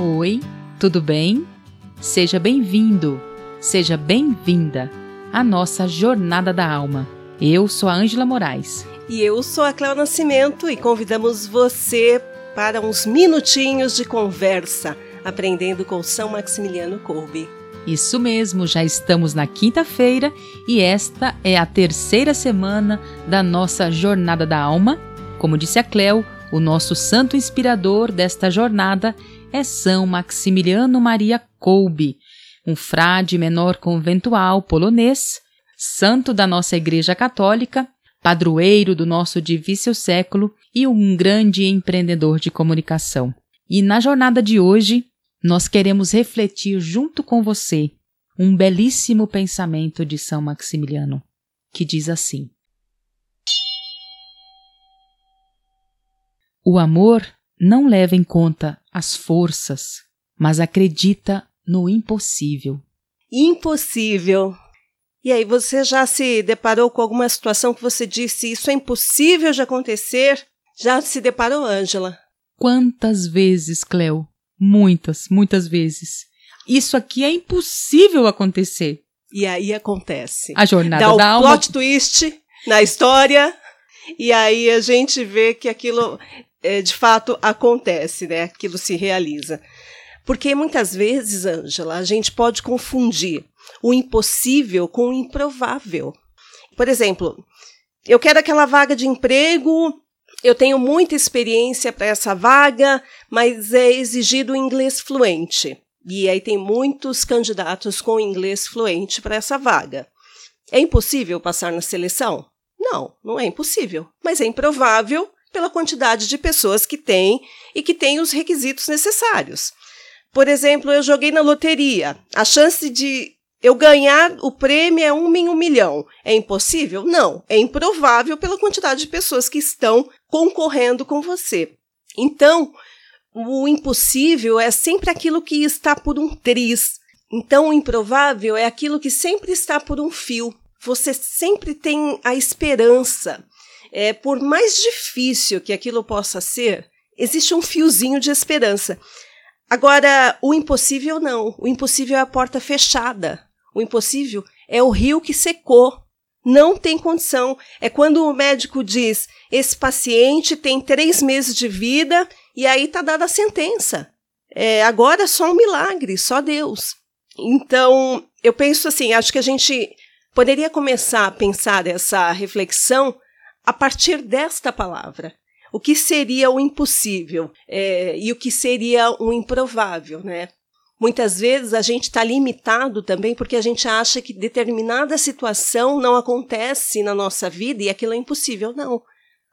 Oi, tudo bem? Seja bem-vindo, seja bem-vinda à nossa Jornada da Alma. Eu sou a Ângela Moraes. E eu sou a Cléo Nascimento e convidamos você para uns minutinhos de conversa, aprendendo com São Maximiliano Kolbe. Isso mesmo, já estamos na quinta-feira e esta é a terceira semana da nossa Jornada da Alma. Como disse a Cléo, o nosso santo inspirador desta jornada é São Maximiliano Maria Kolbe, um frade menor conventual polonês, santo da nossa Igreja Católica, padroeiro do nosso divício século e um grande empreendedor de comunicação. E na jornada de hoje, nós queremos refletir junto com você um belíssimo pensamento de São Maximiliano, que diz assim: O amor não leva em conta as forças, mas acredita no impossível. Impossível. E aí, você já se deparou com alguma situação que você disse isso é impossível de acontecer? Já se deparou, Ângela? Quantas vezes, Cleo? Muitas, muitas vezes. Isso aqui é impossível acontecer. E aí acontece. A jornada Dá da o alma. plot twist na história. E aí a gente vê que aquilo é, de fato acontece, né? Aquilo se realiza. Porque muitas vezes, Ângela, a gente pode confundir o impossível com o improvável. Por exemplo, eu quero aquela vaga de emprego, eu tenho muita experiência para essa vaga, mas é exigido inglês fluente. E aí tem muitos candidatos com inglês fluente para essa vaga. É impossível passar na seleção? Não, não é impossível, mas é improvável pela quantidade de pessoas que tem e que têm os requisitos necessários. Por exemplo, eu joguei na loteria. A chance de eu ganhar o prêmio é um em um milhão. É impossível? Não. É improvável pela quantidade de pessoas que estão concorrendo com você. Então, o impossível é sempre aquilo que está por um triz. Então, o improvável é aquilo que sempre está por um fio. Você sempre tem a esperança. É, por mais difícil que aquilo possa ser, existe um fiozinho de esperança. Agora, o impossível não. O impossível é a porta fechada. O impossível é o rio que secou. Não tem condição. É quando o médico diz: esse paciente tem três meses de vida e aí está dada a sentença. É, agora é só um milagre, só Deus. Então, eu penso assim: acho que a gente poderia começar a pensar essa reflexão a partir desta palavra. O que seria o impossível é, e o que seria o improvável, né? Muitas vezes a gente está limitado também porque a gente acha que determinada situação não acontece na nossa vida e aquilo é impossível. Não.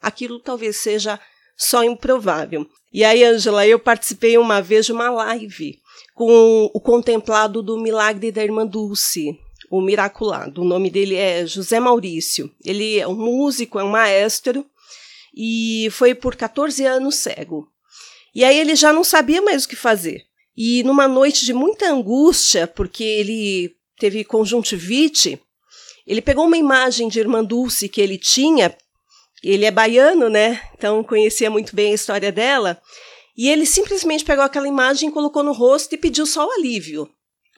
Aquilo talvez seja só improvável. E aí, Angela, eu participei uma vez de uma live com o contemplado do milagre da irmã Dulce, o miraculado. O nome dele é José Maurício. Ele é um músico, é um maestro e foi por 14 anos cego. E aí ele já não sabia mais o que fazer. E numa noite de muita angústia, porque ele teve conjuntivite, ele pegou uma imagem de Irmã Dulce que ele tinha, ele é baiano, né? Então conhecia muito bem a história dela, e ele simplesmente pegou aquela imagem, colocou no rosto e pediu só o alívio.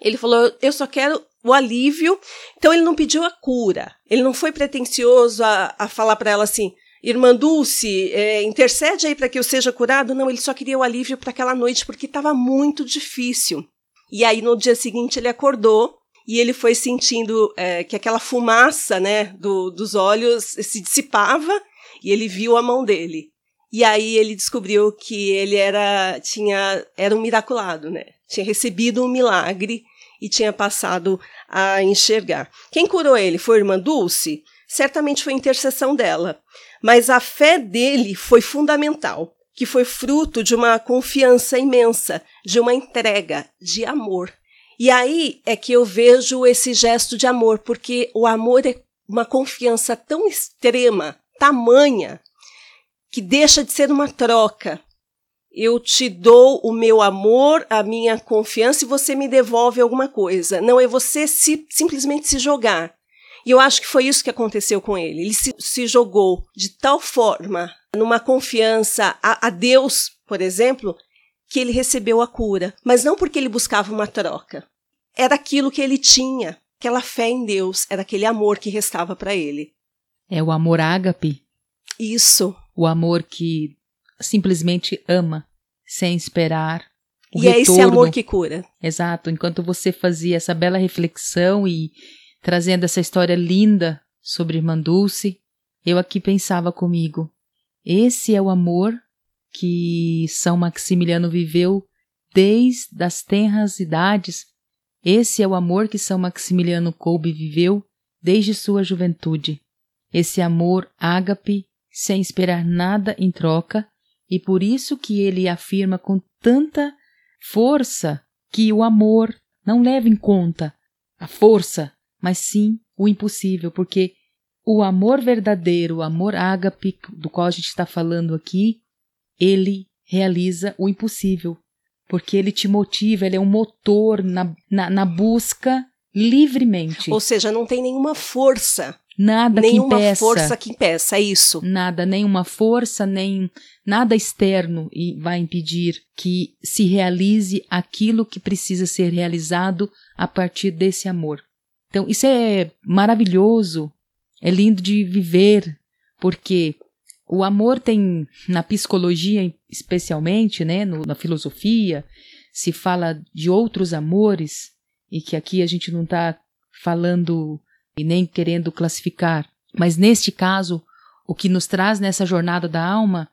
Ele falou: Eu só quero o alívio. Então ele não pediu a cura. Ele não foi pretensioso a, a falar para ela assim: Irmã Dulce, é, intercede aí para que eu seja curado? Não, ele só queria o alívio para aquela noite porque estava muito difícil. E aí no dia seguinte ele acordou e ele foi sentindo é, que aquela fumaça né, do, dos olhos se dissipava e ele viu a mão dele. E aí ele descobriu que ele era tinha era um miraculado, né? Tinha recebido um milagre e tinha passado a enxergar. Quem curou ele foi a irmã Dulce? Certamente foi a intercessão dela. Mas a fé dele foi fundamental, que foi fruto de uma confiança imensa, de uma entrega, de amor. E aí é que eu vejo esse gesto de amor, porque o amor é uma confiança tão extrema, tamanha, que deixa de ser uma troca. Eu te dou o meu amor, a minha confiança e você me devolve alguma coisa. Não é você se, simplesmente se jogar. E eu acho que foi isso que aconteceu com ele. Ele se, se jogou de tal forma numa confiança a, a Deus, por exemplo, que ele recebeu a cura, mas não porque ele buscava uma troca. Era aquilo que ele tinha, aquela fé em Deus, era aquele amor que restava para ele. É o amor ágape. Isso. O amor que simplesmente ama, sem esperar. O e retorno. é esse amor que cura. Exato. Enquanto você fazia essa bela reflexão e trazendo essa história linda sobre Irmã Dulce, eu aqui pensava comigo: esse é o amor que São Maximiliano viveu desde as tenras idades. Esse é o amor que São Maximiliano Kolbe viveu desde sua juventude. Esse amor ágape, sem esperar nada em troca, e por isso que ele afirma com tanta força que o amor não leva em conta a força, mas sim o impossível, porque o amor verdadeiro, o amor ágape, do qual a gente está falando aqui, ele realiza o impossível, porque ele te motiva, ele é um motor na, na, na busca livremente. Ou seja, não tem nenhuma força. Nada nenhuma que impeça. força que impeça, é isso. Nada, nenhuma força, nem nada externo e vai impedir que se realize aquilo que precisa ser realizado a partir desse amor. Então, isso é maravilhoso, é lindo de viver, porque o amor tem, na psicologia especialmente, né, no, na filosofia, se fala de outros amores, e que aqui a gente não está falando e nem querendo classificar, mas neste caso, o que nos traz nessa jornada da alma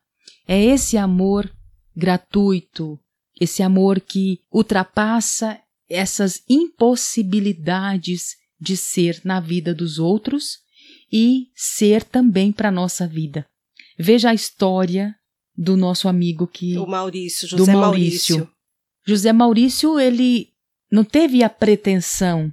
é esse amor gratuito, esse amor que ultrapassa essas impossibilidades de ser na vida dos outros e ser também para nossa vida. Veja a história do nosso amigo que o Maurício, José do Maurício. Maurício. José Maurício, ele não teve a pretensão,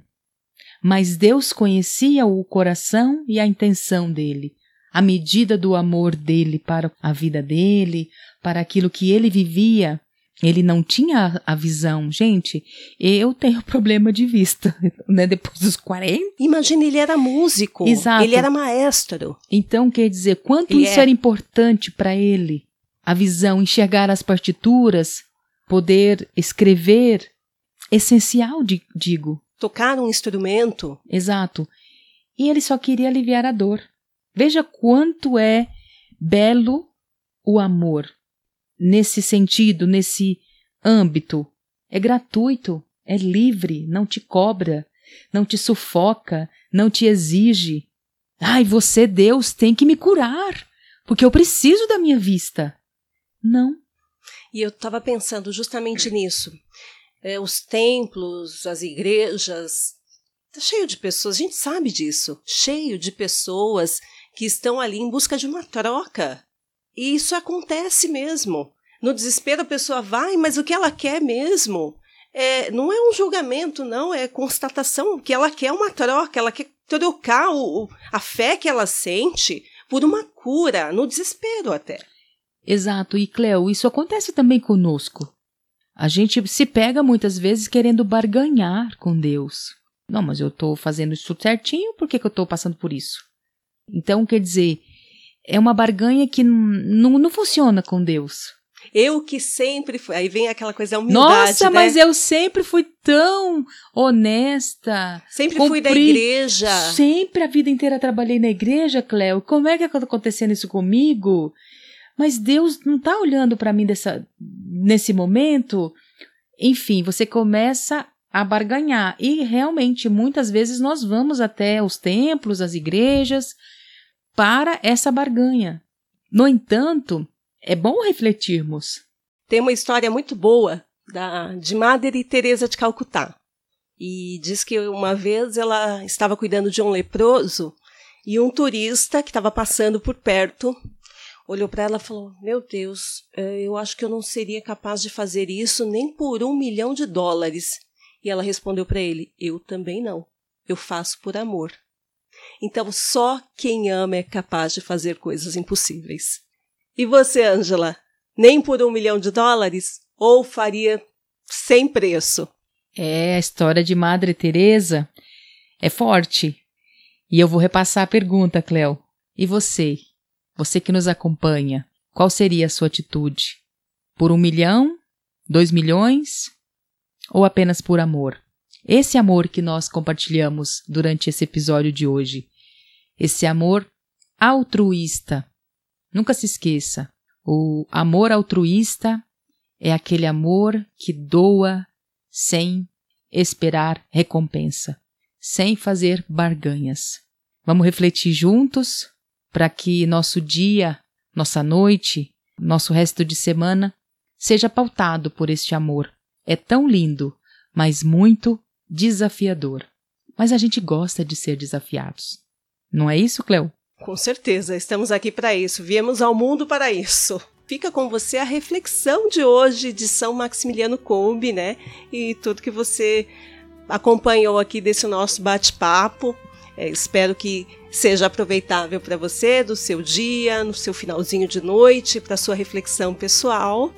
mas Deus conhecia o coração e a intenção dele, a medida do amor dele para a vida dele, para aquilo que ele vivia. Ele não tinha a visão. Gente, eu tenho problema de vista, né? Depois dos 40. Imagina, ele era músico. Exato. Ele era maestro. Então, quer dizer, quanto Ele isso é. era importante para ele? A visão, enxergar as partituras, poder escrever. Essencial, di- digo. Tocar um instrumento. Exato. E ele só queria aliviar a dor. Veja quanto é belo o amor. Nesse sentido, nesse âmbito. É gratuito, é livre, não te cobra, não te sufoca, não te exige. Ai, você, Deus, tem que me curar, porque eu preciso da minha vista. Não. E eu estava pensando justamente nisso. É, os templos, as igrejas, tá cheio de pessoas, a gente sabe disso, cheio de pessoas que estão ali em busca de uma troca. E isso acontece mesmo. No desespero a pessoa vai, mas o que ela quer mesmo é, não é um julgamento, não, é constatação que ela quer uma troca, ela quer trocar o- a fé que ela sente por uma cura, no desespero até. Exato, e Cleo, isso acontece também conosco. A gente se pega muitas vezes querendo barganhar com Deus. Não, mas eu estou fazendo isso certinho, por que, que eu estou passando por isso? Então, quer dizer, é uma barganha que não não funciona com Deus. Eu que sempre fui. Aí vem aquela coisa da humildade. Nossa, né? mas eu sempre fui tão honesta. Sempre fui da cumpri- igreja. Sempre a vida inteira trabalhei na igreja, Cleo. Como é que está acontecendo isso comigo? Mas Deus não está olhando para mim dessa, nesse momento. Enfim, você começa a barganhar. E realmente, muitas vezes nós vamos até os templos, as igrejas, para essa barganha. No entanto, é bom refletirmos. Tem uma história muito boa da, de Madre Teresa de Calcutá. E diz que uma vez ela estava cuidando de um leproso e um turista que estava passando por perto olhou para ela e falou: Meu Deus, eh, eu acho que eu não seria capaz de fazer isso nem por um milhão de dólares. E ela respondeu para ele: Eu também não. Eu faço por amor. Então, só quem ama é capaz de fazer coisas impossíveis. E você, Ângela? Nem por um milhão de dólares? Ou faria sem preço? É, a história de Madre Teresa é forte. E eu vou repassar a pergunta, Cleo. E você? Você que nos acompanha, qual seria a sua atitude? Por um milhão 2 milhões ou apenas por amor? Esse amor que nós compartilhamos durante esse episódio de hoje, esse amor altruísta. Nunca se esqueça, o amor altruísta é aquele amor que doa sem esperar recompensa, sem fazer barganhas. Vamos refletir juntos para que nosso dia, nossa noite, nosso resto de semana seja pautado por este amor. É tão lindo, mas muito desafiador. Mas a gente gosta de ser desafiados. Não é isso, Cleo? Com certeza, estamos aqui para isso. Viemos ao mundo para isso. Fica com você a reflexão de hoje de São Maximiliano Kolbe, né? E tudo que você acompanhou aqui desse nosso bate-papo. É, espero que seja aproveitável para você, do seu dia, no seu finalzinho de noite, para sua reflexão pessoal.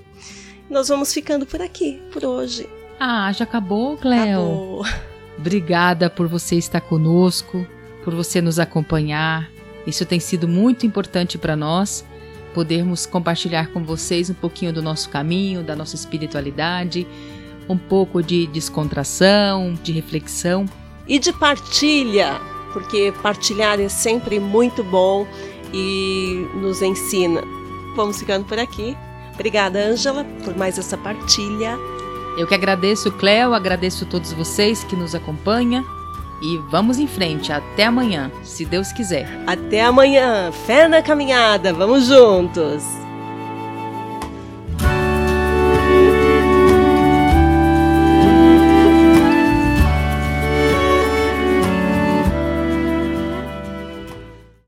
Nós vamos ficando por aqui, por hoje. Ah, já acabou, Cleo? Acabou. Obrigada por você estar conosco, por você nos acompanhar. Isso tem sido muito importante para nós, podermos compartilhar com vocês um pouquinho do nosso caminho, da nossa espiritualidade, um pouco de descontração, de reflexão. E de partilha, porque partilhar é sempre muito bom e nos ensina. Vamos ficando por aqui. Obrigada, Ângela, por mais essa partilha. Eu que agradeço, Cleo, agradeço a todos vocês que nos acompanham e vamos em frente. Até amanhã, se Deus quiser. Até amanhã. Fé na caminhada. Vamos juntos.